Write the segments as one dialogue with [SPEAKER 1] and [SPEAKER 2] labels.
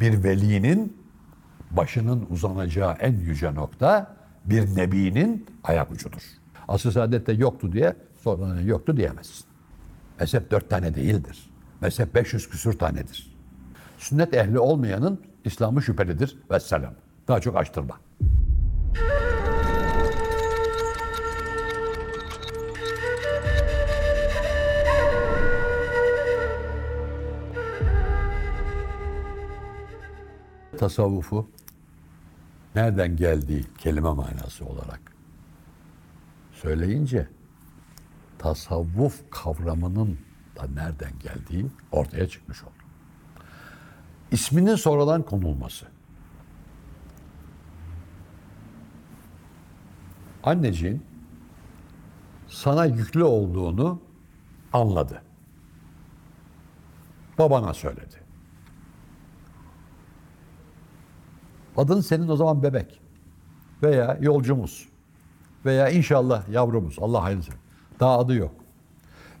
[SPEAKER 1] Bir velinin başının uzanacağı en yüce nokta bir nebinin ayak ucudur. Asıl saadette yoktu diye sonra yoktu diyemezsin. Mezhep dört tane değildir. Mezhep 500 küsür tanedir. Sünnet ehli olmayanın İslam'ı şüphelidir. Vesselam. Daha çok açtırma. Tasavvufu nereden geldiği kelime manası olarak söyleyince tasavvuf kavramının da nereden geldiği ortaya çıkmış oldu. İsminin sonradan konulması. Anneciğin sana yüklü olduğunu anladı. Babana söyledi. Adın senin o zaman bebek veya yolcumuz veya inşallah yavrumuz. Allah hayırlısı. Daha adı yok.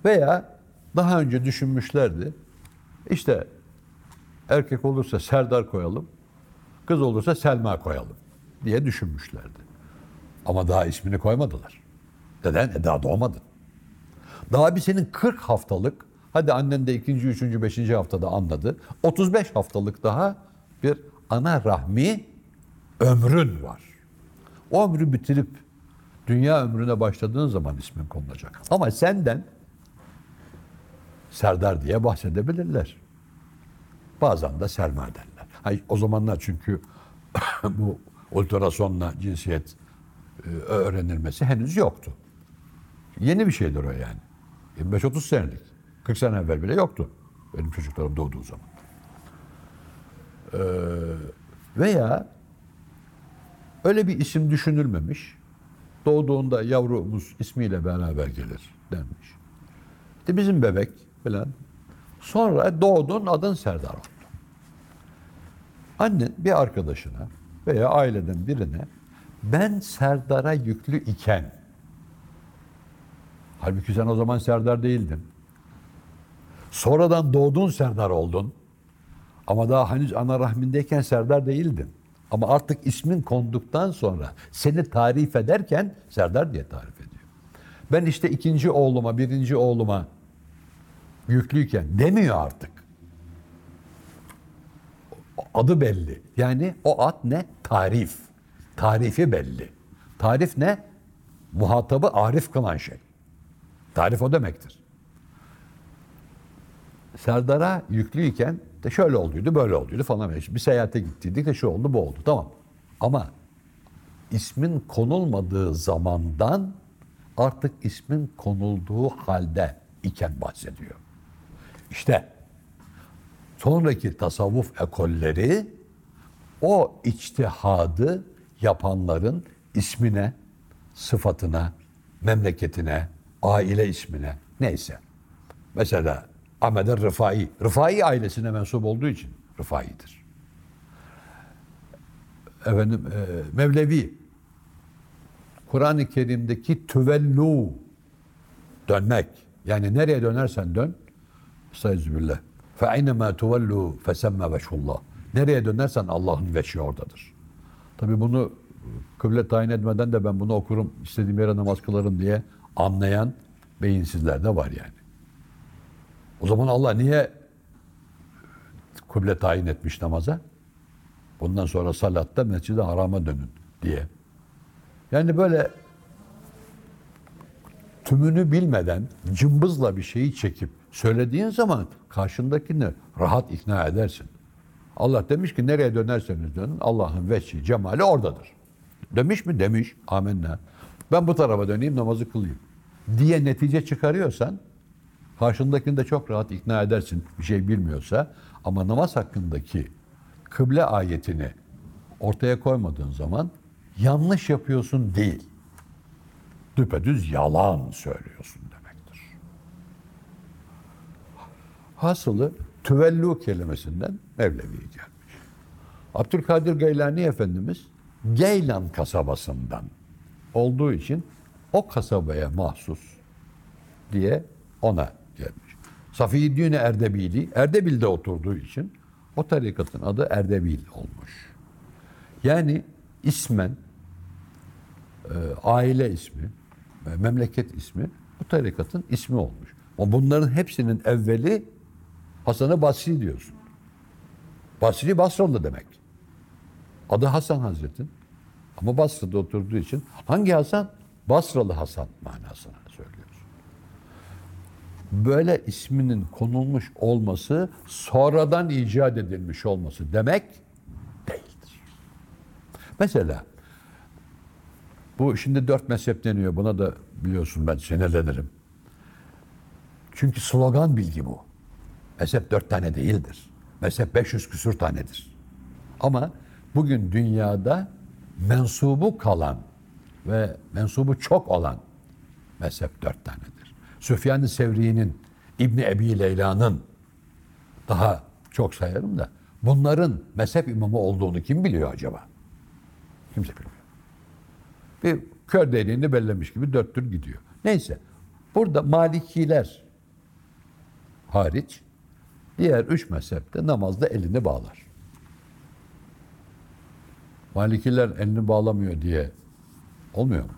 [SPEAKER 1] Veya daha önce düşünmüşlerdi. İşte erkek olursa Serdar koyalım, kız olursa Selma koyalım diye düşünmüşlerdi. Ama daha ismini koymadılar. Neden? E daha doğmadın. Daha bir senin 40 haftalık, hadi annen de ikinci, üçüncü, beşinci haftada anladı. 35 haftalık daha bir ana rahmi ömrün var. O ömrü bitirip dünya ömrüne başladığın zaman ismin konulacak. Ama senden Serdar diye bahsedebilirler. Bazen de Selma derler. Hayır, o zamanlar çünkü bu ultrasonla cinsiyet e, öğrenilmesi henüz yoktu. Yeni bir şeydir o yani. 25-30 senelik. 40 sene evvel bile yoktu. Benim çocuklarım doğduğu zaman. Ee, veya öyle bir isim düşünülmemiş. Doğduğunda yavrumuz ismiyle beraber gelir denmiş. İşte bizim bebek falan. Sonra doğdun adın Serdar oldu. Annen bir arkadaşına veya aileden birine ben Serdar'a yüklü iken halbuki sen o zaman Serdar değildin. Sonradan doğdun Serdar oldun. Ama daha henüz ana rahmindeyken Serdar değildin. Ama artık ismin konduktan sonra seni tarif ederken Serdar diye tarif ediyor. Ben işte ikinci oğluma, birinci oğluma yüklüyken demiyor artık. Adı belli. Yani o ad ne? Tarif. Tarifi belli. Tarif ne? Muhatabı arif kılan şey. Tarif o demektir. Serdar'a yüklüyken de şöyle olduydu, böyle olduydu falan. Bir seyahate gittiydik de şu oldu, bu oldu. Tamam. Ama ismin konulmadığı zamandan artık ismin konulduğu halde iken bahsediyor. İşte sonraki tasavvuf ekolleri o içtihadı yapanların ismine, sıfatına, memleketine, aile ismine neyse. Mesela Ahmet Rıfai. Rıfai ailesine mensup olduğu için Rıfai'dir. Efendim e, Mevlevi. Kur'an-ı Kerim'deki tüvellu dönmek. Yani nereye dönersen dön. Estağfirullah. Fe aynema tuvellu fesemme veşhullah. Nereye dönersen Allah'ın veçhi oradadır. Tabi bunu kıble tayin etmeden de ben bunu okurum, istediğim yere namaz kılarım diye anlayan beyinsizler de var yani. O zaman Allah niye kıble tayin etmiş namaza? Bundan sonra salatta mescid-i harama dönün diye. Yani böyle tümünü bilmeden cımbızla bir şeyi çekip söylediğin zaman karşındakini rahat ikna edersin. Allah demiş ki nereye dönerseniz dönün Allah'ın veçhi, cemali oradadır. Demiş mi? Demiş. Amenna. Ben bu tarafa döneyim namazı kılayım. Diye netice çıkarıyorsan karşındakini de çok rahat ikna edersin bir şey bilmiyorsa. Ama namaz hakkındaki kıble ayetini ortaya koymadığın zaman yanlış yapıyorsun değil. Düpedüz yalan söylüyorsun demektir. Hasılı tüvellu kelimesinden Mevlevi'ye gelmiş. Abdülkadir Geylani Efendimiz Geylan kasabasından olduğu için o kasabaya mahsus diye ona gelmiş. Safiyyüddin Erdebili Erdebil'de oturduğu için O tarikatın adı Erdebil olmuş. Yani ismen e, aile ismi, e, memleket ismi bu tarikatın ismi olmuş. Ama bunların hepsinin evveli Hasan-ı Basri diyorsun. Basri Basralı demek. Adı Hasan Hazret'in. Ama Basra'da oturduğu için hangi Hasan? Basralı Hasan manasına. Böyle isminin konulmuş olması sonradan icat edilmiş olması demek değildir. Mesela bu şimdi dört mezhep deniyor. Buna da biliyorsun ben senelenirim. Çünkü slogan bilgi bu. Mezhep dört tane değildir. Mezhep 500 küsür tanedir. Ama bugün dünyada mensubu kalan ve mensubu çok olan mezhep dört tanedir. Süfyan-ı Sevri'nin, İbni Ebi Leyla'nın daha çok sayarım da bunların mezhep imamı olduğunu kim biliyor acaba? Kimse bilmiyor. Bir kör deliğini bellemiş gibi dört tür gidiyor. Neyse. Burada Malikiler hariç diğer üç mezhepte namazda elini bağlar. Malikiler elini bağlamıyor diye olmuyor mu?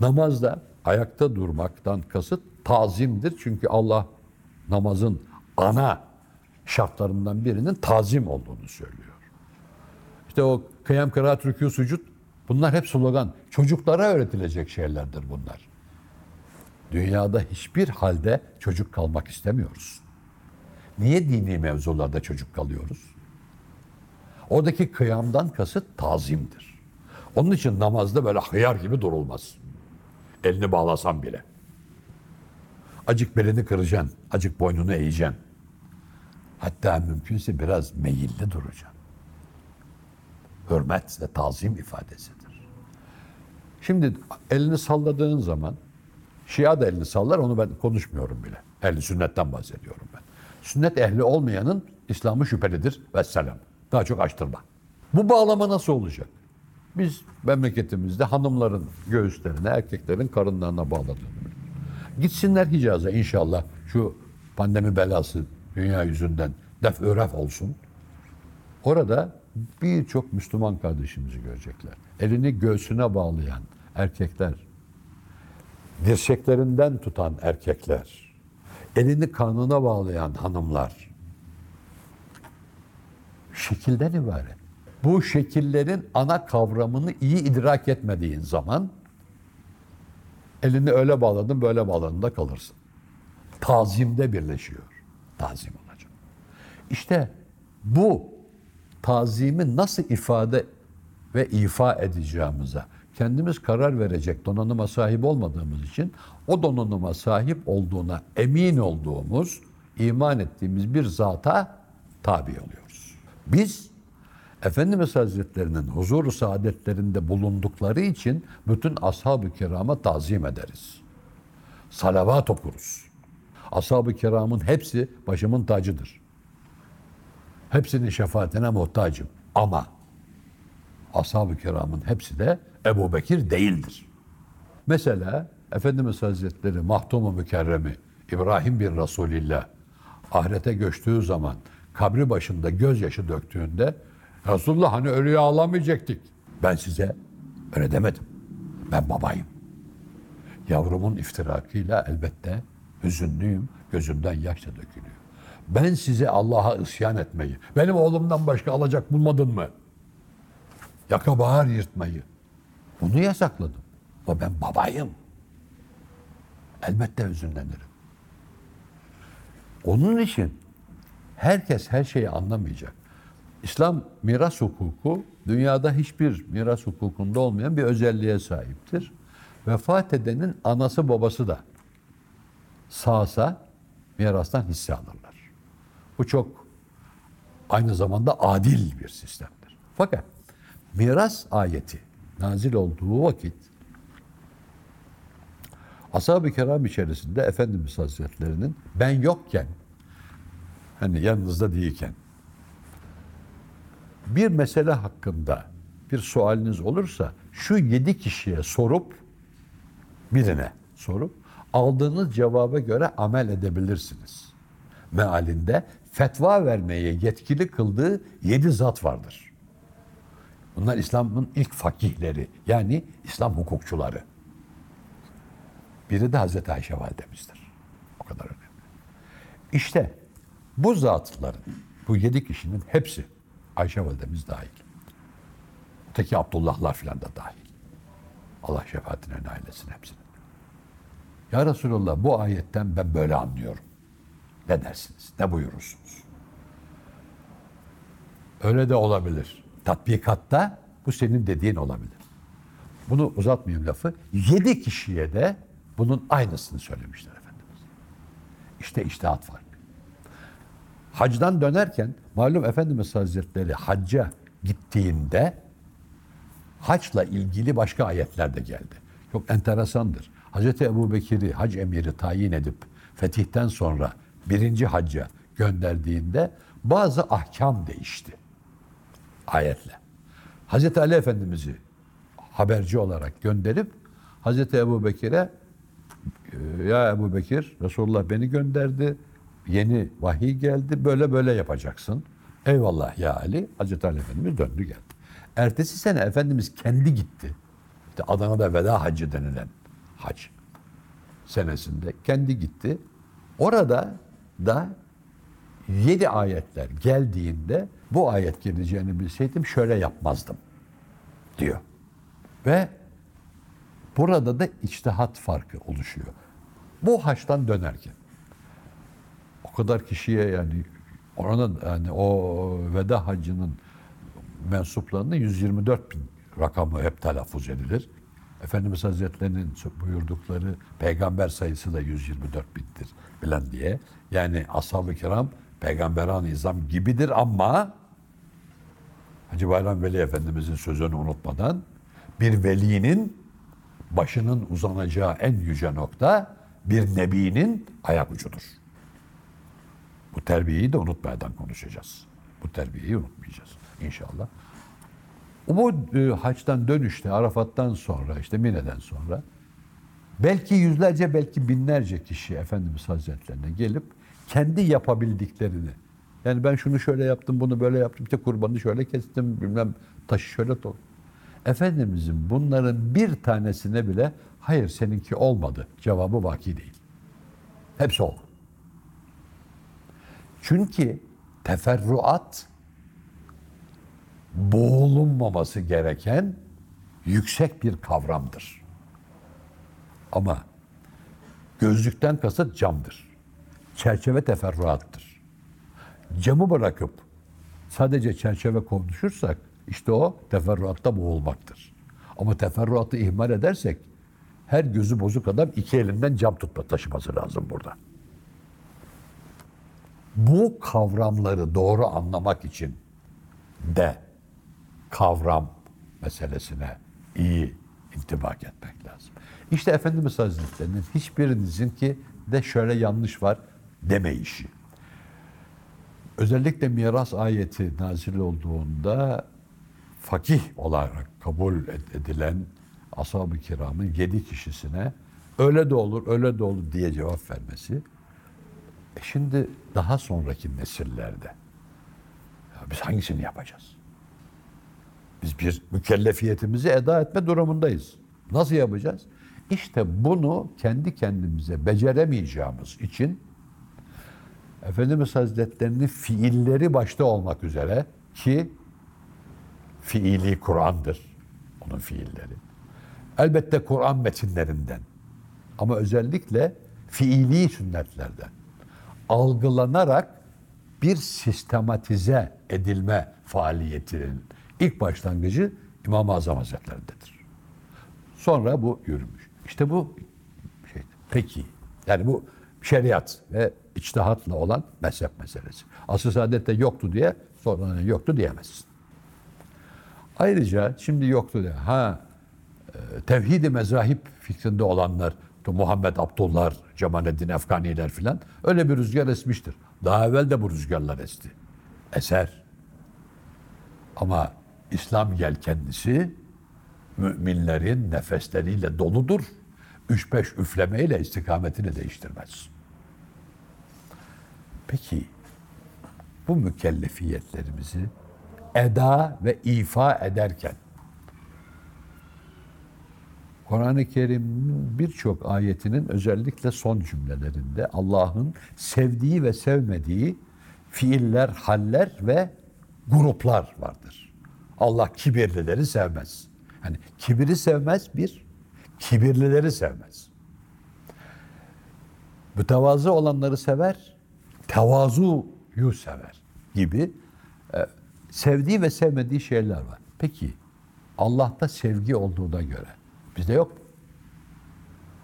[SPEAKER 1] Namazda ayakta durmaktan kasıt tazimdir. Çünkü Allah namazın ana şartlarından birinin tazim olduğunu söylüyor. İşte o kıyam, kıraat, rükû, sucud bunlar hep slogan. Çocuklara öğretilecek şeylerdir bunlar. Dünyada hiçbir halde çocuk kalmak istemiyoruz. Niye dini mevzularda çocuk kalıyoruz? Oradaki kıyamdan kasıt tazimdir. Onun için namazda böyle hıyar gibi durulmaz. Elini bağlasan bile. Acık belini kıracaksın, acık boynunu eğeceksin. Hatta mümkünse biraz meyilli duracaksın. Hürmet ve tazim ifadesidir. Şimdi elini salladığın zaman, Şia da elini sallar, onu ben konuşmuyorum bile. Ehli sünnetten bahsediyorum ben. Sünnet ehli olmayanın İslam'ı şüphelidir. Vesselam. Daha çok açtırma. Bu bağlama nasıl olacak? Biz memleketimizde hanımların göğüslerine, erkeklerin karınlarına bağladığını biliyoruz. Gitsinler Hicaz'a inşallah şu pandemi belası dünya yüzünden def öref olsun. Orada birçok Müslüman kardeşimizi görecekler. Elini göğsüne bağlayan erkekler, dirseklerinden tutan erkekler, elini karnına bağlayan hanımlar, şekilden ibaret. Bu şekillerin ana kavramını iyi idrak etmediğin zaman elini öyle bağladın böyle bağladın da kalırsın. Tazimde birleşiyor. Tazim olacak. İşte bu tazimi nasıl ifade ve ifa edeceğimize kendimiz karar verecek donanıma sahip olmadığımız için o donanıma sahip olduğuna emin olduğumuz, iman ettiğimiz bir zata tabi oluyoruz. Biz Efendimiz Hazretlerinin huzur saadetlerinde bulundukları için bütün ashab-ı kirama tazim ederiz. Salavat okuruz. Ashab-ı kiramın hepsi başımın tacıdır. Hepsinin şefaatine muhtacım. Ama ashab-ı kiramın hepsi de Ebu Bekir değildir. Mesela Efendimiz Hazretleri mahtumu mükerremi İbrahim bin Resulillah ahirete göçtüğü zaman kabri başında gözyaşı döktüğünde Resulullah hani ölüyü ağlamayacaktık. Ben size öyle demedim. Ben babayım. Yavrumun iftirakıyla elbette hüzünlüyüm. Gözümden yaş da dökülüyor. Ben size Allah'a isyan etmeyi, benim oğlumdan başka alacak bulmadın mı? Yaka bağır yırtmayı. Bunu yasakladım. Ama ben babayım. Elbette hüzünlenirim. Onun için herkes her şeyi anlamayacak. İslam miras hukuku dünyada hiçbir miras hukukunda olmayan bir özelliğe sahiptir. Vefat edenin anası babası da sağsa mirastan hisse alırlar. Bu çok aynı zamanda adil bir sistemdir. Fakat miras ayeti nazil olduğu vakit Ashab-ı kiram içerisinde Efendimiz Hazretlerinin ben yokken hani yanınızda değilken bir mesele hakkında bir sualiniz olursa şu yedi kişiye sorup birine sorup aldığınız cevaba göre amel edebilirsiniz. Mealinde fetva vermeye yetkili kıldığı yedi zat vardır. Bunlar İslam'ın ilk fakihleri. Yani İslam hukukçuları. Biri de Hazreti Ayşe validemizdir. O kadar önemli. İşte bu zatların, bu yedi kişinin hepsi Ayşe validemiz dahil. Öteki Abdullahlar filan da dahil. Allah şefaatine ailesin hepsinin. Ya Resulallah bu ayetten ben böyle anlıyorum. Ne dersiniz? Ne buyurursunuz? Öyle de olabilir. Tatbikatta bu senin dediğin olabilir. Bunu uzatmayayım lafı. Yedi kişiye de bunun aynısını söylemişler Efendimiz. İşte iştihat farkı. Hacdan dönerken malum Efendimiz Hazretleri hacca gittiğinde haçla ilgili başka ayetler de geldi. Çok enteresandır. Hazreti Ebu Bekir'i hac emiri tayin edip fetihten sonra birinci hacca gönderdiğinde bazı ahkam değişti. Ayetle. Hazreti Ali Efendimiz'i haberci olarak gönderip Hazreti Ebu Bekir'e ya Ebu Bekir Resulullah beni gönderdi. Yeni vahiy geldi. Böyle böyle yapacaksın. Eyvallah ya Ali. Hazreti Ali Efendimiz döndü geldi. Ertesi sene Efendimiz kendi gitti. İşte Adana'da veda hacı denilen hac senesinde kendi gitti. Orada da yedi ayetler geldiğinde bu ayet geleceğini bilseydim şöyle yapmazdım diyor. Ve burada da içtihat farkı oluşuyor. Bu haçtan dönerken kadar kişiye yani oranın yani o veda hacının mensuplarının 124 bin rakamı hep telaffuz edilir. Efendimiz Hazretlerinin buyurdukları peygamber sayısı da 124 bindir bilen diye. Yani ashab-ı kiram peygamberan izam gibidir ama Hacı Bayram Veli Efendimizin sözünü unutmadan bir velinin başının uzanacağı en yüce nokta bir nebinin ayak ucudur. Bu terbiyeyi de unutmadan konuşacağız. Bu terbiyeyi unutmayacağız inşallah. Bu e, haçtan dönüşte Arafat'tan sonra işte Mine'den sonra belki yüzlerce belki binlerce kişi Efendimiz Hazretlerine gelip kendi yapabildiklerini yani ben şunu şöyle yaptım bunu böyle yaptım işte kurbanı şöyle kestim bilmem taşı şöyle to. Efendimizin bunların bir tanesine bile hayır seninki olmadı cevabı vaki değil. Hepsi oldu. Çünkü teferruat boğulunmaması gereken yüksek bir kavramdır. Ama gözlükten kasıt camdır. Çerçeve teferruattır. Camı bırakıp sadece çerçeve konuşursak işte o teferruatta boğulmaktır. Ama teferruatı ihmal edersek her gözü bozuk adam iki elinden cam tutma taşıması lazım burada. Bu kavramları doğru anlamak için de kavram meselesine iyi intibak etmek lazım. İşte Efendimiz Hazretleri'nin hiçbirinizin ki de şöyle yanlış var deme işi. Özellikle miras ayeti nazil olduğunda fakih olarak kabul edilen ashab-ı kiramın yedi kişisine öyle de olur, öyle de olur diye cevap vermesi. E şimdi daha sonraki nesillerde ya biz hangisini yapacağız? Biz bir mükellefiyetimizi eda etme durumundayız. Nasıl yapacağız? İşte bunu kendi kendimize beceremeyeceğimiz için Efendimiz Hazretlerinin fiilleri başta olmak üzere ki fiili Kur'an'dır onun fiilleri. Elbette Kur'an metinlerinden ama özellikle fiili sünnetlerden algılanarak bir sistematize edilme faaliyetinin ilk başlangıcı İmam-ı Azam Hazretleri'ndedir. Sonra bu yürümüş. İşte bu şey, peki yani bu şeriat ve içtihatla olan mezhep meselesi. Asıl saadette yoktu diye sonra yoktu diyemezsin. Ayrıca şimdi yoktu diye. Ha e, tevhid-i mezahip fikrinde olanlar Muhammed Abdullah, Cemalettin Efganiler filan öyle bir rüzgar esmiştir. Daha evvel de bu rüzgarlar esti. Eser. Ama İslam yelkenlisi müminlerin nefesleriyle doludur. Üç beş üflemeyle istikametini değiştirmez. Peki bu mükellefiyetlerimizi eda ve ifa ederken Kur'an-ı Kerim'in birçok ayetinin özellikle son cümlelerinde Allah'ın sevdiği ve sevmediği fiiller, haller ve gruplar vardır. Allah kibirlileri sevmez. Hani kibiri sevmez bir, kibirlileri sevmez. Mütevazı olanları sever, tevazuyu sever gibi e, sevdiği ve sevmediği şeyler var. Peki Allah'ta sevgi olduğuna göre bizde yok?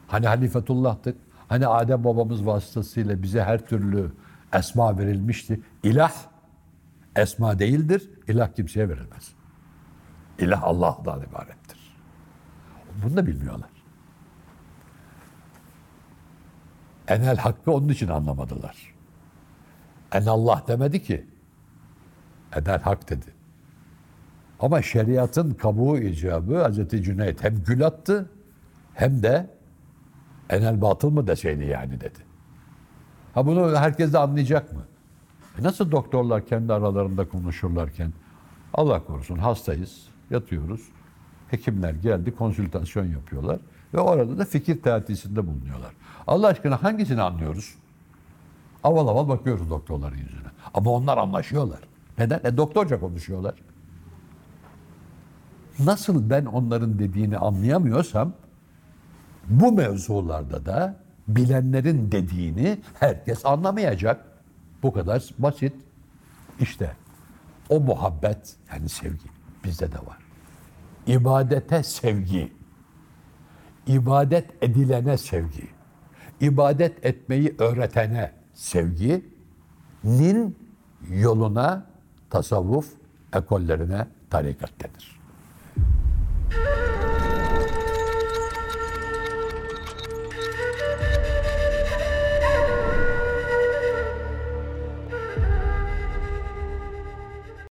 [SPEAKER 1] Hani halifetullah'tık, hani Adem babamız vasıtasıyla bize her türlü esma verilmişti. İlah esma değildir, ilah kimseye verilmez. İlah Allah'tan ibarettir. Bunu da bilmiyorlar. Enel hakkı onun için anlamadılar. En Allah demedi ki. Enel hak dedi. Ama şeriatın kabuğu icabı Hazreti Cüneyt hem gül attı hem de enel batıl mı deseydi yani dedi. Ha bunu herkes de anlayacak mı? E nasıl doktorlar kendi aralarında konuşurlarken Allah korusun hastayız, yatıyoruz. Hekimler geldi, konsültasyon yapıyorlar ve orada da fikir teatisinde bulunuyorlar. Allah aşkına hangisini anlıyoruz? Aval aval bakıyoruz doktorların yüzüne. Ama onlar anlaşıyorlar. Neden? E doktorca konuşuyorlar. Nasıl ben onların dediğini anlayamıyorsam bu mevzularda da bilenlerin dediğini herkes anlamayacak. Bu kadar basit. İşte o muhabbet yani sevgi bizde de var. İbadete sevgi, ibadet edilene sevgi, ibadet etmeyi öğretene sevginin yoluna tasavvuf ekollerine tarikat denir. Thank you.